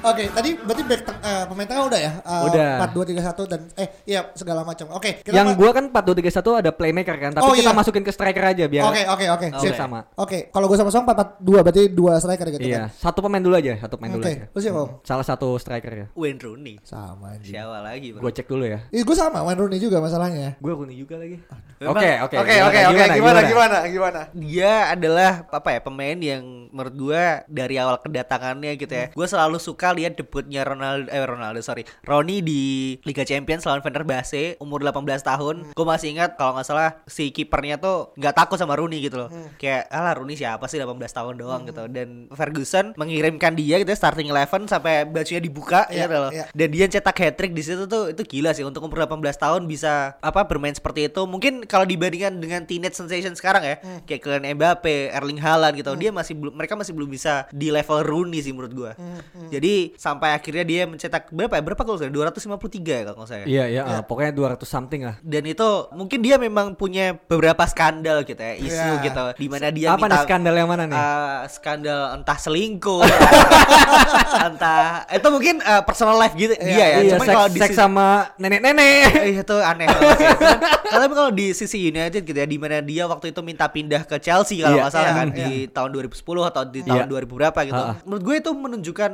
Oke, tadi berarti back teng- eh, pemain tengah udah ya? Eh, Udah. 4 2 3 1 dan eh iya segala macam. Oke, kita Yang gua kan 4-2-3-1 ada playmaker kan, tapi Oh, kita iya. masukin ke striker aja biar Oke, oke, oke. Sip. sama. Oke, kalau gue sama Song 4 4 2 berarti dua striker gitu Iya, kan. satu pemain dulu aja, satu pemain dulu Oke, aja. lu siapa? Om? Salah satu striker ya. Wayne Rooney. Sama anjing. Siapa lagi, Bro? Gua cek dulu ya. Ih, gue sama Wayne Rooney juga masalahnya. Gua Rooney juga lagi. Oke, oke. Oke oke oke gimana gimana gimana? Dia adalah apa ya pemain yang menurut gua dari awal kedatangannya gitu ya. Gua selalu suka lihat debutnya Ronaldo eh Ronaldo sorry Roni di Liga Champions lawan Fenerbahce umur 18 tahun. Gue masih ingat kalau nggak salah si kipernya tuh nggak takut sama Rooney gitu loh. Kayak alah Rooney siapa sih 18 tahun doang gitu. Dan Ferguson mengirimkan dia gitu starting eleven sampai bajunya dibuka Iya, gitu loh. iya. Dan dia cetak hat trick di situ tuh itu gila sih untuk umur 18 tahun bisa apa bermain seperti itu. Mungkin kalau dibandingkan dengan teenage sensation sekarang ya, Hmm. kayak Kylian Mbappe, Erling Haaland gitu, dia masih belum mereka masih belum bisa di level Rooney sih menurut gua. Hmm, Jadi sampai akhirnya dia mencetak berapa ya? Berapa gol saya? 253 ya kalau saya. Iya, iya, ah, pokoknya 200 something lah. Dan itu mungkin dia memang punya beberapa skandal gitu ya, isu Iya. gitu di mana dia Apa nih skandal yang mana nih? eh, skandal entah selingkuh, entah itu mungkin eh, personal life gitu dia ya. iya, Cuman kalau di seks sama nenek-nenek. Eh, itu aneh banget sih. Cuman, Kalau kalau di sisi United gitu ya, di mana dia waktu itu minta pindah ke Chelsea kalau Iya, nggak salah iya, kan iya. di tahun 2010 atau di tahun Iya. 2000 berapa gitu. Ha-ha. Menurut gue itu menunjukkan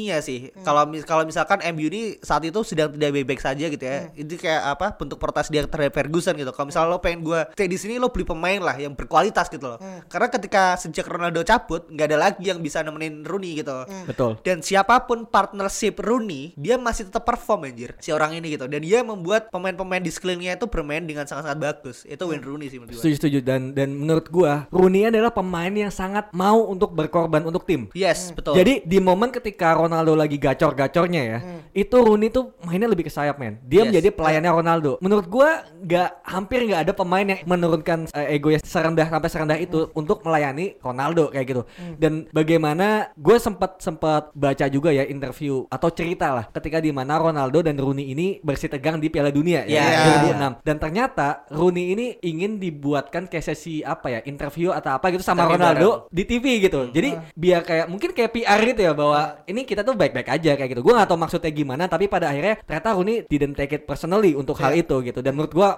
ambisinya sih. Kalau mis- kalau misalkan MU ini saat itu sedang tidak baik-baik saja gitu ya. Itu kayak apa? Bentuk protes dia terhadap Ferguson gitu. Kalau misalnya lo pengen gue stay di sini lo beli pemain lah yang berkualitas gitu loh. Karena ketika sejak Ronaldo cabut nggak ada lagi yang bisa nemenin Rooney gitu. Betul. Dan siapa pun partnership Rooney, dia masih tetap perform anjir. Si orang ini gitu. Dan dia membuat pemain-pemain di sekelilingnya itu bermain dengan sangat-sangat bagus. Itu Wayne Rooney sih menurut gue. Setuju setuju dan dan menurut gua Rooney adalah pemain yang sangat mau untuk berkorban untuk tim. Yes, betul. Jadi di momen ketika Ronaldo lagi gacor-gacornya ya, itu Rooney tuh mainnya lebih ke sayap men. Dia Yes. menjadi pelayannya Ronaldo. Menurut gua nggak hampir nggak ada pemain yang menurunkan eh, egonya serendah sampai serendah itu untuk melayani Ronaldo kayak gitu. Dan bagaimana gue sempat sempat baca juga ya interview atau cerita lah ketika di mana Ronaldo dan Rooney ini bersih tegang di Piala Dunia Iya, ya iya, 2006. Dan ternyata Rooney ini ingin dibuatkan kayak sesi apa ya interview atau apa gitu sama Ronaldo di TV gitu. Jadi biar kayak mungkin kayak PR gitu ya bahwa ini kita tuh baik-baik aja kayak gitu. Gue gak tahu maksudnya gimana tapi pada akhirnya ternyata Rooney didn't take it personally untuk hal itu gitu. Dan menurut gue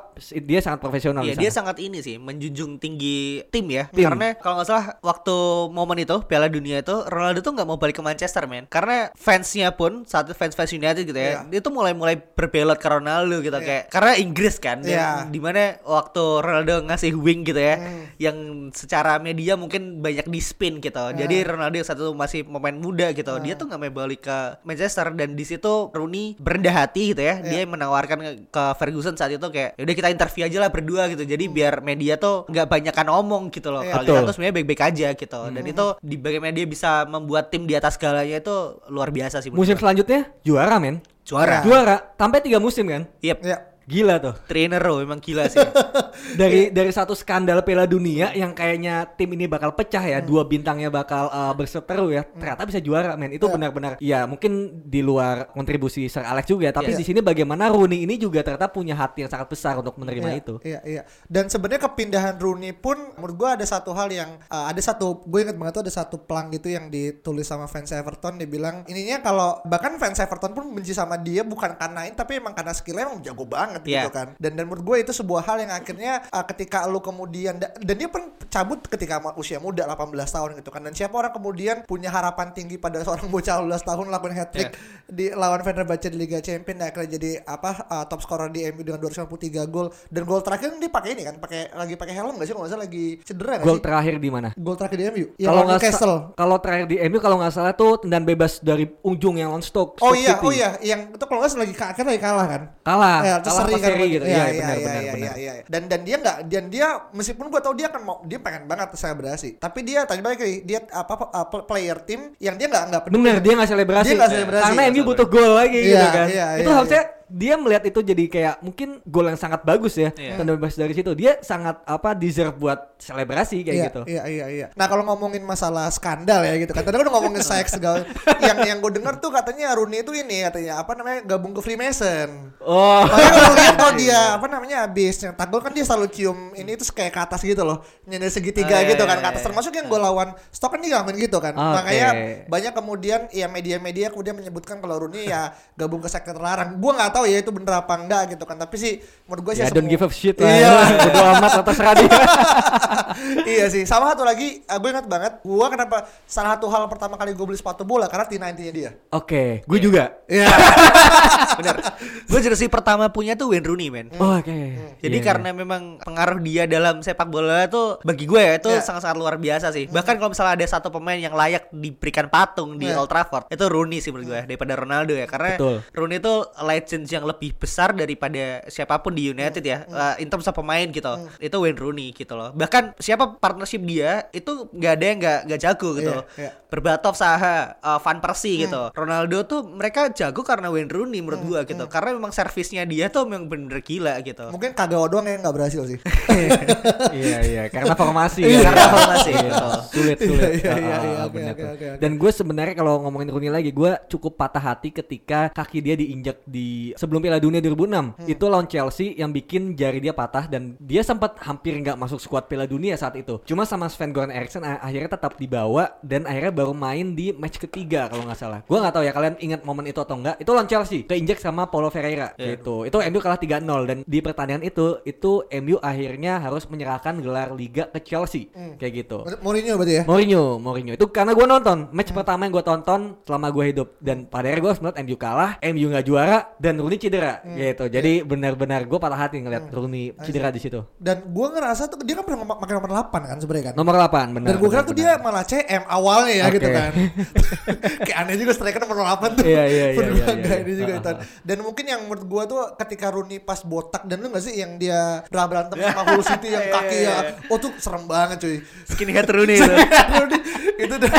dia sangat profesional Iya di dia sangat ini sih menjunjung tinggi tim ya. Tim. karena kalau nggak salah waktu momen itu Piala Dunia itu Ronaldo tuh nggak mau balik ke Manchester men. Karena fansnya pun saat itu fans fans United gitu ya dia tuh mulai mulai berbelot ke Ronaldo gitu kayak karena Inggris kan dan Iya. di mana waktu Ronaldo ngasih wing gitu ya yang secara media mungkin banyak di spin gitu. Jadi Ronaldo yang satu masih pemain muda gitu dia tuh nggak mau balik ke Manchester dan di situ Rooney berendah hati gitu ya. Dia menawarkan ke Ferguson saat itu kayak udah kita interview aja lah berdua gitu. Jadi biar media tuh nggak banyakan omong gitu loh. Iya. kalau kita tuh sebenarnya baik-baik aja gitu. Dan itu di bagaimana dia bisa membuat tim di atas segalanya itu luar biasa sih Musim selanjutnya juara men. juara. Juara sampai tiga musim kan. yep Iya. Gila tuh. trainer row memang gila sih Dari dari satu skandal Piala Dunia yang kayaknya tim ini bakal pecah ya, dua bintangnya bakal uh, berseteru ya. Ternyata bisa juara, men. Itu benar-benar ya mungkin di luar kontribusi Sir Alex juga ya, tapi Iya. di sini bagaimana Rooney ini juga ternyata punya hati yang sangat besar untuk menerima Iya, itu. Iya, iya. Dan sebenarnya kepindahan Rooney pun menurut gua ada satu hal yang uh, ada satu gue inget banget tuh ada satu pelang gitu yang ditulis sama fans Everton dia bilang ininya kalau bahkan fans Everton pun benci sama dia bukan karena ini tapi emang karena skillnya emang jago banget banget Iya. gitu kan. Dan dan menurut gue itu sebuah hal yang akhirnya uh, ketika lu kemudian da- dan dia pun cabut ketika usia muda 18 tahun gitu kan. Dan siapa orang kemudian punya harapan tinggi pada seorang bocah 18 tahun lakukan hat trick di lawan Fenerbahce di Liga Champions dan akhirnya jadi apa uh, top scorer di MU dengan 253 gol dan gol terakhir dia pakai ini kan pakai lagi pakai helm gak sih kalau nggak salah lagi cedera gak Gol sih? terakhir di mana? Gol terakhir di MU. Ya, Kalau nggak kalau terakhir di MU kalau nggak salah tuh tendangan bebas dari ujung yang lawan Stoke. Oh iya, City. oh iya, yang itu kalau nggak salah lagi akhirnya lagi kalah kan? Kalah, Ya, terus kalah seri kan seri gitu. Iya, Iya, benar iya, iya, iya, iya. Dan dan dia nggak dan dia meskipun gua tahu dia akan mau dia pengen banget selebrasi. Tapi dia tadi balik lagi dia apa apa uh, player tim yang dia nggak nggak peduli. Bener, dia nggak selebrasi. Dia nggak selebrasi. Karena Iya, MU butuh gol lagi Iya, gitu kan. iya, itu iya, harusnya dia melihat itu jadi kayak mungkin gol yang sangat bagus ya. Iya. Tanda bebas dari situ. Dia sangat apa deserve buat selebrasi kayak iya, gitu. Iya iya iya. Nah kalau ngomongin masalah skandal ya gitu kan. Tadi kan udah ngomongin seks segala. yang yang gue dengar tuh katanya Rooney itu ini katanya apa namanya gabung ke Freemason. Oh. Makanya kalau lihat kalau dia apa namanya habis nyetak gol kan dia selalu cium ini terus kayak ke atas gitu loh. Nyender segitiga Oh, iya, gitu kan iya, ke atas. iya. Termasuk yang gol lawan Stoke kan dia ngelakuin gitu kan. Oke. Makanya banyak kemudian ya media-media kemudian menyebutkan kalau Rooney ya gabung ke sekte terlarang. Gua nggak tahu ya itu bener apa enggak gitu kan. Tapi sih menurut gue sih Ya don't semua- give a shit lah. Iya. Bodo amat atas radio. iya sih sama satu lagi gue ingat banget gue kenapa salah satu hal pertama kali gue beli sepatu bola karena T90 nya dia Oke, gue juga. iya Bener. Gue jersey pertama punya tuh Wayne Rooney, men. Oh, Oke. Jadi Iya, karena memang pengaruh dia dalam sepak bola tuh bagi gue ya itu Iya. sangat-sangat luar biasa sih. Bahkan kalau misalnya ada satu pemain yang layak diberikan patung di Iya. Old Trafford, itu Rooney sih menurut gue daripada Ronaldo ya. Karena Betul. Rooney itu legend yang lebih besar daripada siapa pun di United ya. Uh, in terms of pemain gitu. Itu Wayne Rooney gitu loh. Bahkan siapa partnership dia itu nggak ada yang nggak nggak jago gitu. Iya, iya. Berbatov Saha, uh, Van Persie gitu. Ronaldo tuh mereka jago karena Wayne Rooney menurut gua gitu. Karena memang servisnya dia tuh memang bener gila gitu. mungkin Kagawa doang yang nggak berhasil sih iya iya karena formasi Iya, ya. karena formasi, Iya, betul. sulit sulit Iya, iya, Ah, iya, ah, iya, ah, dan gue sebenarnya kalau ngomongin Rooney lagi gue cukup patah hati ketika kaki dia diinjak di sebelum Piala Dunia 2006 itu lawan Chelsea yang bikin jari dia patah dan dia sempat hampir nggak masuk skuad Piala Dunia saat itu. Cuma sama Sven Goran Eriksson akhirnya tetap dibawa dan akhirnya baru main di match ketiga kalau nggak salah. Gue nggak tahu ya kalian ingat momen itu atau enggak itu lawan Chelsea keinjak sama Paulo Ferreira Iya. gitu. Itu MU kalah 3-0 dan di pertandingan itu itu MU akhirnya harus menyerahkan gelar Liga ke Chelsea kayak gitu. Mourinho berarti ya? Mourinho, Mourinho. Itu karena gue nonton match pertama yang gue tonton selama gue hidup. Dan pada akhirnya gue harus melihat MU kalah, MU nggak juara dan Rooney cedera gitu. Jadi benar-benar gue patah hati ngeliat Rooney cedera di situ. dan gue ngerasa tuh dia kan pernah pakai nomor 8 kan sebenarnya kan Nomor 8 benar. dan gue kira tuh dia malah CM awalnya ya Oke. gitu kan kayak aneh juga striker nomor 8 tuh Iya, iya, iya, iya, iya, iya. ini juga Ah, itu dan mungkin yang menurut gue tuh ketika Rooney pas botak dan lu gak sih yang dia ber- berantem sama Hull City yang Iya, kaki iya, ya iya. oh tuh serem banget cuy Skinhead Rooney itu. Itu udah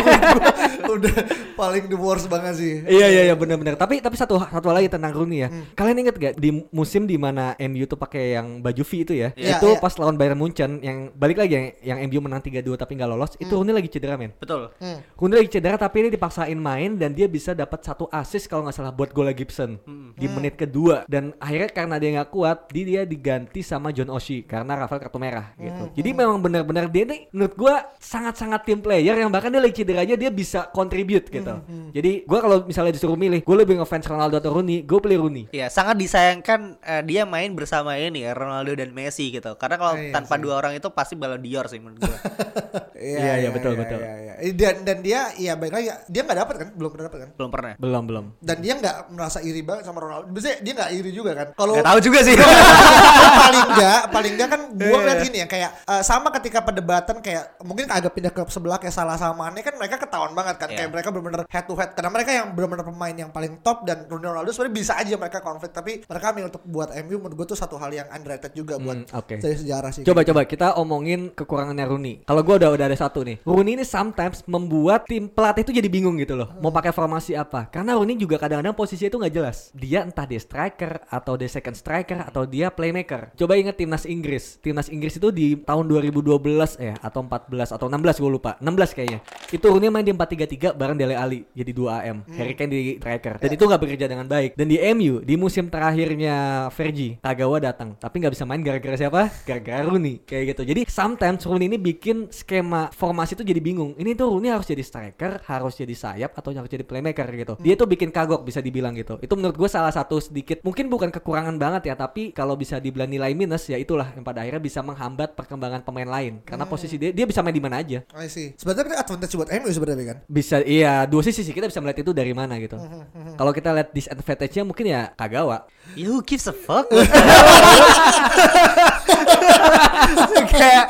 udah paling the worst banget sih Iya iya iya benar-benar. Tapi tapi satu satu lagi tentang Rooney ya. Hmm. Kalian inget gak di musim di mana MU tuh pakai yang baju V itu ya? Iya, itu iya. pas lawan Bayern Munchen yang balik lagi yang, yang MU menang 3-2 tapi nggak lolos, itu Rooney lagi cedera men. Betul. Hmm. Rooney lagi cedera tapi ini dipaksain main dan dia bisa dapat satu assist kalau nggak salah buat gol Gibson di menit kedua dan akhirnya karena dia nggak kuat dia, dia diganti sama John Oshie karena Rafael kartu merah gitu. Jadi memang benar-benar dia nih menurut gua sangat-sangat tim player yang bahkan dia lagi cedera aja dia bisa contribute gitu. Jadi gua kalau misalnya disuruh milih, gue lebih ngefans Ronaldo atau Rooney, gue pilih Rooney. Iya, sangat disayangkan eh, dia main bersama ini ya Ronaldo dan Messi gitu. Karena kalau Iya tanpa sih. dua orang itu pasti Ballon d'Or sih menurut gua. Iya, iya, betul, betul. iya, iya. Dan dan dia ya baik lagi dia nggak dapat kan belum pernah dapat kan Belum pernah. Belum belum. dan dia nggak merasa iri banget sama Ronaldo. Biasanya dia nggak iri juga kan. Kalau tahu juga sih. paling enggak, paling enggak kan gua Iya. lihat gini ya kayak eh, sama ketika perdebatan kayak mungkin agak pindah ke sebelah kayak salah samaannya kan mereka ketahuan banget kan Iya. kayak mereka benar-benar head to head karena mereka yang benar-benar pemain yang paling top dan Ronaldo sebenarnya bisa aja mereka konflik tapi mereka milih untuk buat MU menurut gua tuh satu hal yang underrated juga buat Hmm, oke. dari sejarah sih. Coba coba kita omongin kekurangannya Rooney. Kalau gua udah udah ada satu nih. Rooney ini sometimes membuat tim pelatih itu jadi bingung gitu loh. Mau pakai formasi apa? Karena Rooney juga kadang-kadang posisinya itu nggak jelas. Dia entah dia striker atau dia second striker atau dia playmaker. Coba inget timnas Inggris. Timnas Inggris itu di tahun 2012 ya atau 14 atau 16 gue lupa. 16 kayaknya. Itu Rooney main di 4-3-3 bareng Dele Ali jadi 2 AM. Harry Kane di striker. Dan itu nggak bekerja dengan baik. Dan di MU di musim terakhirnya Fergie, Kagawa datang, tapi nggak bisa main gara-gara siapa? Gara-gara Rooney. Kayak gitu. Jadi sometimes Rooney ini bikin skema formasi itu jadi bingung. Ini tuh Rooney harus jadi striker, harus jadi sayap atau harus jadi playmaker gitu. Dia tuh bikin kagok bisa dibilang gitu. Itu menurut gue salah satu sedikit mungkin bukan kekurangan banget ya, tapi kalau bisa dibilang nilai minus ya itulah yang pada akhirnya bisa menghambat perkembangan pemain lain. Karena posisi dia dia bisa main di mana aja. I see. Sebenarnya advantage buat MU sebenarnya kan. Bisa iya dua sisi sih kita bisa melihat itu dari mana gitu. Kalau kita lihat disadvantage-nya mungkin ya Kagawa. Ya who gives a fuck? Kayak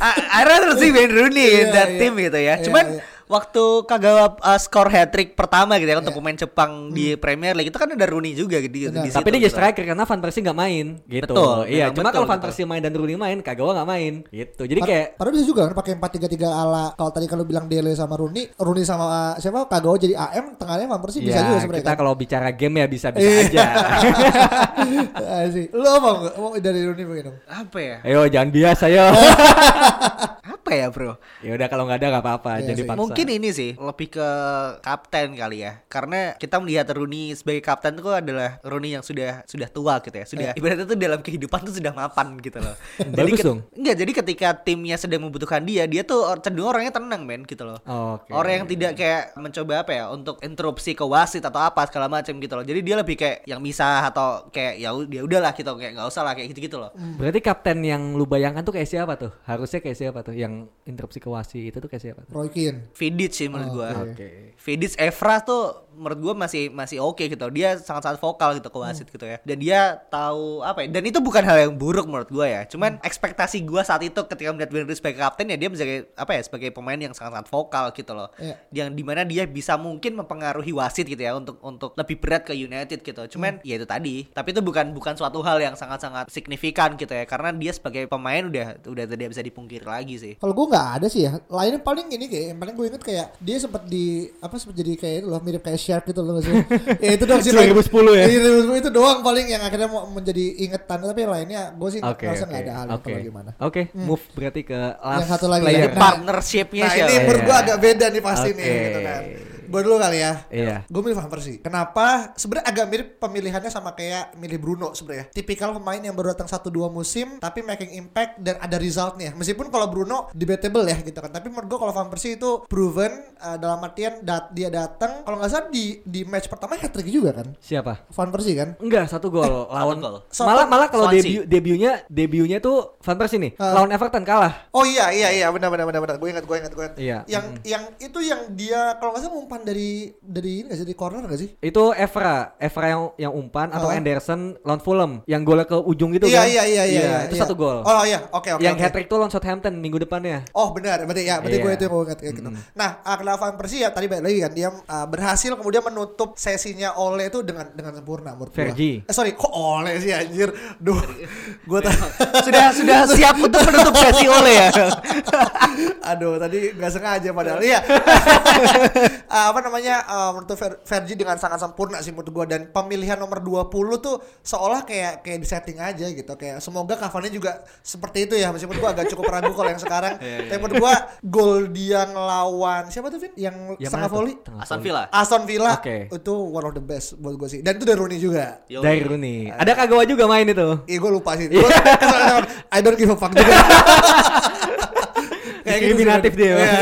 I, I rather see Wayne Rooney in Iya, that iya. team gitu ya. Iya, Cuman iya. Waktu Kagawa uh, skor hat trick pertama gitu ya untuk Iya. pemain Jepang di Premier League itu kan ada Rooney juga gitu di, Benar. di Tapi situ dia jadi gitu. striker karena Van Persie nggak main gitu. Betul, iya, cuma betul, kalau Van. Persie main dan Rooney main, Kagawa nggak main gitu. Jadi Par- kayak Padahal bisa juga kan pakai 4-3-3 ala kalau tadi kalau bilang Dele sama Rooney, Rooney sama uh, siapa Kagawa jadi AM, tengahnya Van Persie bisa ya, juga sebenarnya. kita kan? kalau bicara game ya bisa-bisa Iya. aja. Lu apa enggak? Mau dari Rooney dong? Apa ya? Ayo jangan biasa yo. Apa ya, Bro? ya udah kalau nggak ada nggak apa-apa. Iya jadi sih. paksa. Mungkin ini sih lebih ke kapten kali ya. Karena kita melihat Rooney sebagai kapten itu adalah Rooney yang sudah sudah tua gitu ya. Sudah ibaratnya tuh dalam kehidupan tuh sudah mapan gitu loh. Bagus ket- dong. Enggak, jadi ketika timnya sedang membutuhkan dia, dia tuh cenderung orangnya tenang men gitu loh. Oke. Orang yang tidak kayak mencoba apa ya untuk interupsi ke wasit atau apa segala macam gitu loh. Jadi dia lebih kayak yang misah atau kayak ya u- ya udahlah gitu kayak nggak usah lah kayak gitu-gitu loh. Berarti kapten yang lu bayangkan tuh kayak siapa tuh? Harusnya kayak siapa tuh? Yang interupsi ke wasit itu tuh kayak siapa? Roy Keane. Vidic sih menurut gua. Oke. Vidic Evra tuh menurut gua masih masih oke gitu. Dia sangat-sangat vokal gitu ke wasit gitu ya. Dan dia tahu apa ya? Dan itu bukan hal yang buruk menurut gua ya. Cuman ekspektasi gua saat itu ketika melihat Rooney sebagai kapten ya dia sebagai apa ya? Sebagai pemain yang sangat-sangat vokal gitu loh. Iya. Yang di mana dia bisa mungkin mempengaruhi wasit gitu ya untuk untuk lebih berat ke United gitu. Cuman ya itu tadi. Tapi itu bukan bukan suatu hal yang sangat-sangat signifikan gitu ya. Karena dia sebagai pemain udah udah tidak bisa dipungkiri lagi sih. Kalau gue nggak ada sih ya. Lainnya paling ini kayak yang paling gue inget kayak dia sempat di apa sempat jadi kayak itu loh mirip kayak shark gitu loh sih. ya itu doang sih. 2010 ya? Iya 2010 itu doang paling yang akhirnya mau menjadi ingetan tapi yang lainnya gue sih ngerasa Oke. nggak ada hal Oke. kalau gimana. Oke, move berarti ke last satu lagi player. Nah, Partnershipnya Nah siapa? ini menurut gue Iya. agak beda nih pasti nih Oke. gitu kan. Gue dulu kali ya. Iya. Gue milih Van Persie. Kenapa? Sebenarnya agak mirip pemilihannya sama kayak milih Bruno sebenarnya. Tipikal pemain yang baru datang satu dua musim tapi making impact dan ada resultnya. Meskipun kalau Bruno debatable ya gitu kan. Tapi menurut gue kalau Van Persie itu proven uh, dalam artian dat dia datang kalau nggak salah di di match pertama hat trick juga kan. Siapa? Van Persie kan. Enggak, satu gol lawan gol. So- malah malah kalau debut debutnya debutnya tuh Van Persie nih Ah. lawan Everton kalah. Oh iya iya iya benar benar benar benar. Gue ingat gue ingat gue ingat. Iya. Yang yang itu yang dia kalau nggak salah umpan dari dari ini nggak sih dari corner nggak sih? Itu Evra, Evra yang yang umpan atau Ah. Anderson lawan Fulham yang golnya ke ujung gitu iya, kan? iya iya iya iya. Itu iya. satu gol. Oh iya oke oke. yang oke. hat trick tuh lawan Southampton minggu depannya. Oh benar, berarti ya, berarti Iya. gue itu yang gue ingat gitu. Nah, uh, kenapa Van Persie ya tadi balik lagi kan dia uh, berhasil kemudian menutup sesinya Ole itu dengan dengan sempurna menurut. Fergie. Eh sorry, kok Ole sih anjir. Duh, gue sudah sudah siap untuk menutup sesi oleh ya. Aduh, tadi nggak sengaja padahal. Iya. Uh, apa namanya uh, menutup Fer- Fergie dengan sangat sempurna sih menurut gue dan pemilihan nomor 20 tuh seolah kayak kayak di setting aja gitu. Kayak semoga Cavani juga seperti itu ya meskipun gue agak cukup ragu kalau yang sekarang. Tapi menurut gue gol dia ngelawan siapa tuh Vin? Yang Yang setengah volley? Aston. Villa. Aston Villa Oke. itu one of the best buat gue sih. Dan itu dari Rooney juga. Yo. Dari Rooney. Ada Kagawa juga main itu. Iya gue lupa sih. Gua, I don't give a fuck juga. Diskriminatif sih, dia, Iya.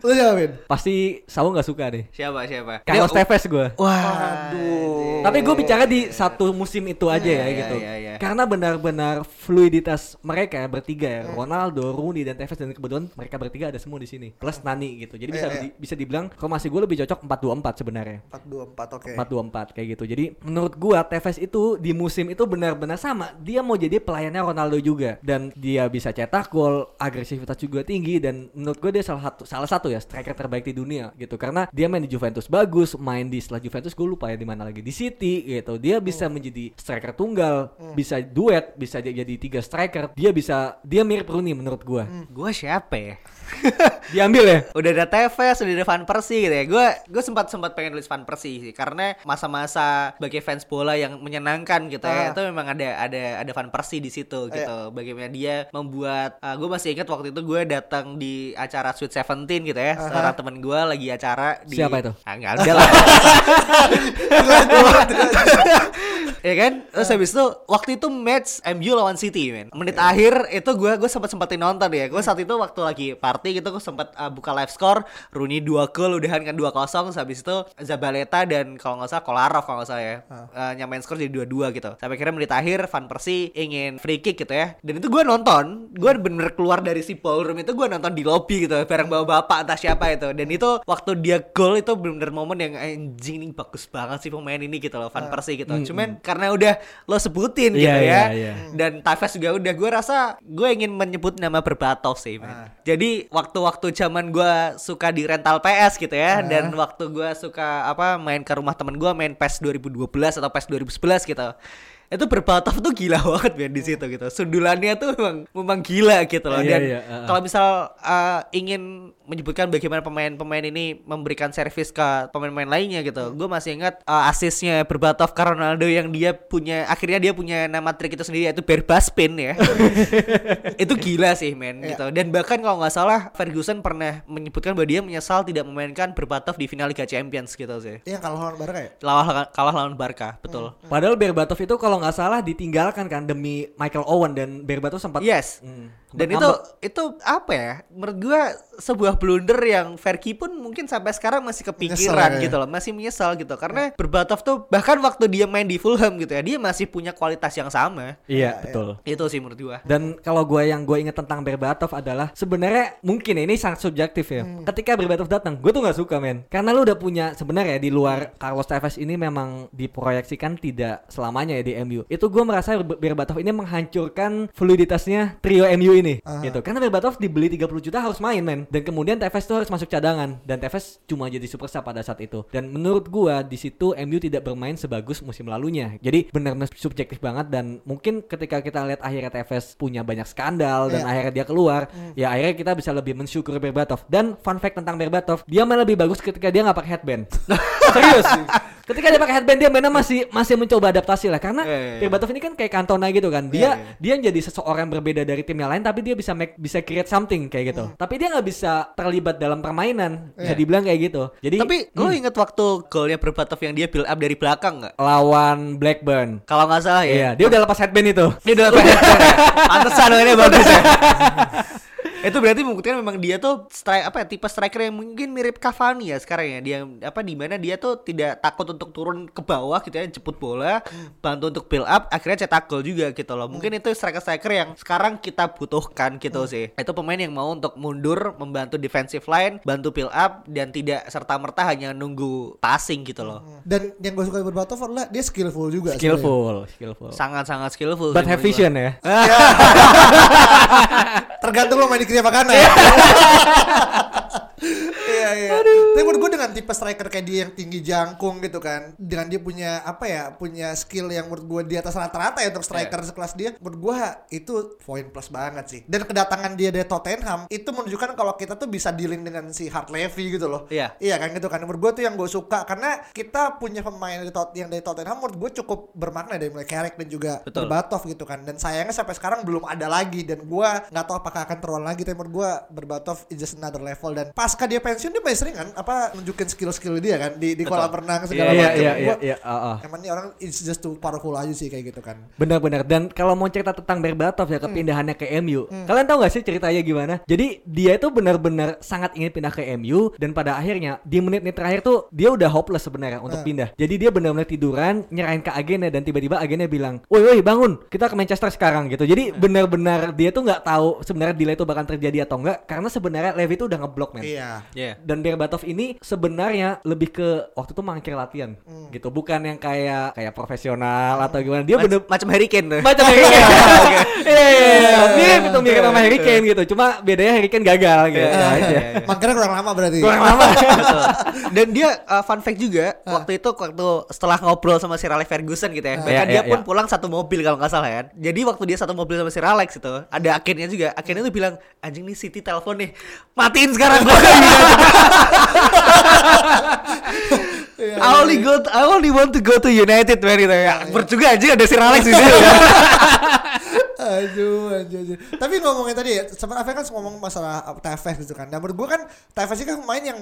Lu siapa Vin? Pasti Sawo nggak suka deh. Siapa siapa? Carlos Tevez gue. Wah. Aduh. Tapi gue bicara di satu musim itu aja ya Iya, gitu. iya, iya. Karena benar-benar fluiditas mereka ya bertiga ya. Ronaldo, Rooney dan Tevez dan kebetulan mereka bertiga ada semua di sini. Plus Nani gitu. Jadi bisa Iya, iya. di- bisa dibilang formasi gue lebih cocok 4-2-4 sebenarnya. 424 oke. 4-2-4 kayak gitu. Jadi menurut gua Tevez itu di musim itu benar-benar sama. Dia mau jadi pelayannya Ronaldo juga dan dia bisa cetak gol, agresivitas juga tinggi dan menurut gua dia salah satu salah satu ya striker terbaik di dunia gitu. Karena dia main di Juventus bagus, main di setelah Juventus gue lupa ya di mana lagi di City gitu. Dia bisa menjadi striker tunggal, bisa duet, bisa jadi tiga striker. Dia bisa dia mirip Rooney menurut gua. Gua siapa ya? Diambil ya? udah ada Tevez, udah ada Van Persie gitu ya. Gue gue sempat sempat pengen tulis Van Persie sih karena masa-masa sebagai fans bola yang menyenangkan gitu ya. Ah. Itu memang ada ada ada Van Persie di situ gitu. Bagaimana dia membuat gue masih ingat waktu itu gue datang di acara Sweet Seventeen gitu ya. Seorang temen gue lagi acara di Siapa itu? Ah, nggak ada lah. ya kan? Terus habis itu waktu itu match MU lawan City men. Menit akhir itu gue gue sempat sempetin nonton ya. Gue saat itu waktu lagi party gitu gue sempat uh, buka live score Rooney dua gol udahan kan dua kosong habis itu Zabaleta dan kalau nggak salah Kolarov kalau nggak salah ya uh, nyamain skor jadi dua dua gitu. Sampai akhirnya menit akhir Van Persie ingin free kick gitu ya. Dan itu gue nonton gue bener-bener keluar dari si ballroom itu gue nonton di lobby gitu bareng bawa bapak entah siapa itu. Dan itu waktu dia gol itu bener-bener momen yang anjing ini bagus banget sih pemain ini gitu loh Van Persie gitu. Cuman karena udah lo sebutin Iya, gitu ya iya, iya. dan Tavares juga udah gue rasa gue ingin menyebut nama Berbatov sih men. Jadi waktu-waktu zaman gue suka di rental PS gitu ya dan waktu gue suka apa main ke rumah temen gue main PES 2012 atau PES 2011 gitu. Itu Berbatov tuh gila banget men di situ gitu. Sundulannya tuh memang memang gila gitu loh Iya, dan iya, kalau misal uh, ingin menyebutkan bagaimana pemain-pemain ini memberikan servis ke pemain-pemain lainnya gitu. Gue masih ingat uh, asisnya Berbatov ke Ronaldo yang dia punya akhirnya dia punya nama trik itu sendiri yaitu Berbaspin ya. itu gila sih men Iya. gitu. Dan bahkan kalau nggak salah Ferguson pernah menyebutkan bahwa dia menyesal tidak memainkan Berbatov di final Liga Champions gitu sih. Iya kalau lawan Barca ya. Kalah kalah lawan Barca, betul. Padahal Berbatov itu kalau nggak salah ditinggalkan kan demi Michael Owen dan Berbatov sempat Yes. Hmm, Dan itu itu apa ya? Menurut gua sebuah blunder yang Fergie pun mungkin sampai sekarang masih kepikiran Menyesal ya. gitu loh, masih menyesal gitu. Karena Berbatov tuh bahkan waktu dia main di Fulham gitu ya, dia masih punya kualitas yang sama. Iya, betul. Itu sih menurut gua. Dan kalau gue yang gue inget tentang Berbatov adalah sebenarnya mungkin ya, ini sangat subjektif ya. Ketika Berbatov datang, gue tuh nggak suka men, karena lu udah punya sebenarnya di luar Carlos Tevez ini memang diproyeksikan tidak selamanya ya di MU. Itu gue merasa Ber- Berbatov ini menghancurkan fluiditasnya trio MU ini, gitu. Karena Berbatov dibeli 30 juta harus main men, dan kemudian Tevez tuh harus masuk cadangan, dan Tevez cuma jadi superstar pada saat itu. Dan menurut gue di situ MU tidak bermain sebagus musim lalunya. Jadi benar-benar subjektif banget dan mungkin ketika kita lihat akhirnya Tevez punya banyak skandal dan Iya. akhirnya dia keluar, ya akhirnya kita bisa lebih mensyukuri Berbatov. Dan fun fact tentang Berbatov, dia main lebih bagus ketika dia nggak pakai headband. Serius. Ketika dia pakai headband dia mainnya masih masih mencoba adaptasi lah karena iya, iya. Berbatov ini kan kayak Cantona gitu kan. Dia Iya, iya. dia jadi seseorang yang berbeda dari tim yang lain tapi dia bisa make, bisa create something kayak gitu. Tapi dia nggak bisa terlibat dalam permainan. Bisa Iya. dibilang kayak gitu. Jadi Tapi lo inget waktu golnya Berbatov yang dia build up dari belakang nggak? lawan Blackburn. Kalau nggak salah ya. Iya, dia udah lepas headband itu. Ini udah apa ya? Pantesan ini bagus ya. itu berarti membuktikan memang dia tuh strike apa ya, tipe striker yang mungkin mirip Cavani ya sekarang ya. Dia apa di mana dia tuh tidak takut untuk turun ke bawah gitu ya, jemput bola, bantu untuk build up, akhirnya cetak gol juga gitu loh. Mungkin itu striker-striker yang sekarang kita butuhkan gitu sih. Itu pemain yang mau untuk mundur, membantu defensive line, bantu build up dan tidak serta-merta hanya nunggu passing gitu loh. Dan yang gue suka dari Berbatov adalah dia skillful juga. Skillful, skillful. Sangat-sangat skillful. But sih have vision ya. Tergantung lo main di kiri Iya iya. Tapi menurut gue dengan tipe striker kayak dia yang tinggi jangkung gitu kan, dengan dia punya apa ya, punya skill yang menurut gue di atas rata-rata ya untuk striker sekelas dia, menurut gue itu poin plus banget sih. Dan kedatangan dia dari Tottenham itu menunjukkan kalau kita tuh bisa dealing dengan si Hart Levy gitu loh. Iya. Iya kan gitu kan. Menurut gue tuh yang gue suka karena kita punya pemain dari Tot yang dari Tottenham menurut gue cukup bermakna dari mulai Carrick dan juga. Berbatov gitu kan. Dan sayangnya sampai sekarang belum ada lagi dan gue nggak tahu apakah akan terulang lagi. Tapi menurut gue Berbatov is just another level dan pasca dia pensiun dia masih sering kan apa nunjukin skill-skill dia kan di di Betul. kolam renang segala Iya, macam. iya, iya, iya, ah, ah. Emang ini orang it's just too powerful aja sih kayak gitu kan. Benar-benar dan kalau mau cerita tentang Berbatov ya kepindahannya ke MU. Kalian tahu gak sih ceritanya gimana? Jadi dia itu benar-benar sangat ingin pindah ke MU dan pada akhirnya di menit-menit terakhir tuh dia udah hopeless sebenarnya untuk pindah. Jadi dia benar-benar tiduran nyerahin ke agennya dan tiba-tiba agennya bilang, "Woi, woi, bangun. Kita ke Manchester sekarang." gitu. Jadi benar-benar dia tuh nggak tahu sebenarnya delay itu bakal terjadi atau enggak karena sebenarnya Levy itu udah ngeblok men. Iya. Iya. Dan Berbatov ini sebenarnya lebih ke waktu itu mangkir latihan gitu, bukan yang kayak kayak profesional atau gimana. Dia bener Mac- macam Harry Kane tuh. macam Harry Kane. Iya, iya, iya. mirip itu mirip sama Harry Kane gitu. Cuma bedanya Harry Kane gagal gitu. Iya, iya, aja. iya. Makanya kurang lama berarti. Kurang lama. Betul. Dan dia uh, fun fact juga waktu itu waktu setelah ngobrol sama Sir Alex Ferguson gitu ya. Bahkan Iya, dia iya, pun iya. pulang satu mobil kalau nggak salah kan. Jadi waktu dia satu mobil sama Sir Alex itu ada akhirnya juga. Akhirnya tuh bilang anjing nih City telepon nih. Matiin sekarang gua I only go to- I only want to go to United man gitu ya. Akbar juga anjing ada Sir Alex di situ. aduh, aduh, aduh. Tapi ngomongin tadi ya, sempat Ave kan ngomong masalah uh, Tevez gitu kan. Dan menurut gue kan Tevez ini kan pemain yang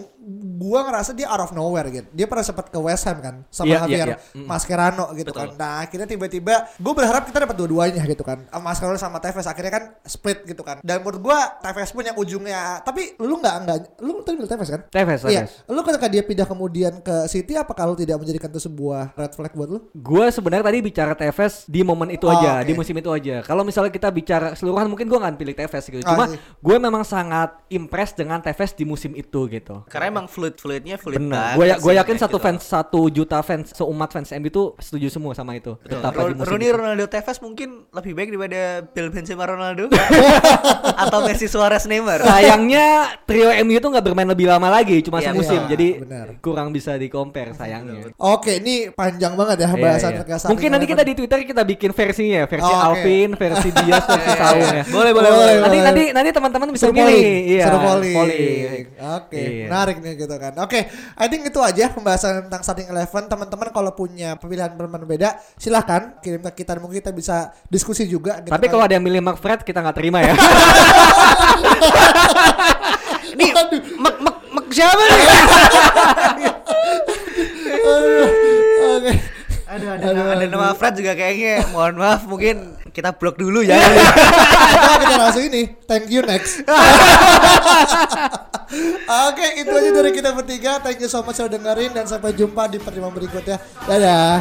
gue ngerasa dia out of nowhere gitu. Dia pernah sempat ke West Ham kan sama Iya, Javier iya. Mm. Mascherano gitu kan. Nah akhirnya tiba-tiba gue berharap kita dapat dua-duanya gitu kan. Uh, Mascherano sama Tevez akhirnya kan split gitu kan. Dan menurut gue Tevez pun yang ujungnya. Tapi lu nggak nggak lu tadi bilang Tevez kan? Tevez, Iya. Lu ketika dia pindah kemudian ke City apa kalau tidak menjadikan itu sebuah red flag buat lu? Gue sebenarnya tadi bicara Tevez di momen itu Oh, aja, oke. di musim itu aja. Kalau misalnya kita bicara keseluruhan mungkin gue nggak pilih Tevez gitu. Ah, Cuma sih. gue memang sangat impress dengan Tevez di musim itu gitu. Karena emang fluid-fluidnya fluid Benar. banget Gue gue yakin satu gitu. fans satu juta fans seumat fans MU itu setuju semua sama itu. Betul. Betapa di musim Rooney itu. Ronaldo Tevez mungkin lebih baik daripada Bill Benzema Ronaldo atau Messi Suarez Neymar. Sayangnya trio MU itu nggak bermain lebih lama lagi, cuma Iya, semusim. iya, jadi benar. kurang bisa di compare sayangnya. Oke, ini panjang banget ya Iya, bahasan iya. terkait Mungkin nanti kita di Twitter kita bikin versinya, ya, versi Oh. Alvin, versi Dias, versi Saung ya. Boleh, boleh, boleh. Nanti nanti nanti teman-teman bisa polling, Iya, seru polling. Oke, Iya. menarik nih gitu kan. Oke, I think itu aja pembahasan tentang starting eleven. Teman-teman kalau punya pemilihan pemain berbeda, silahkan kirim ke kita. Mungkin kita bisa diskusi juga. Gitu Tapi kalau ada yang milih Mark Fred kita nggak terima ya. Ini Aduh. mek mek mek siapa nih? Aduh, Oke. Aduh, ada, ada nama Fred juga kayaknya. Mohon maaf, mungkin kita blok dulu ya. Atau kita langsung ini. Thank you next. Oke, itu aja dari kita bertiga. Thank you so much sudah dengerin dan sampai jumpa di pertemuan berikutnya. Dadah.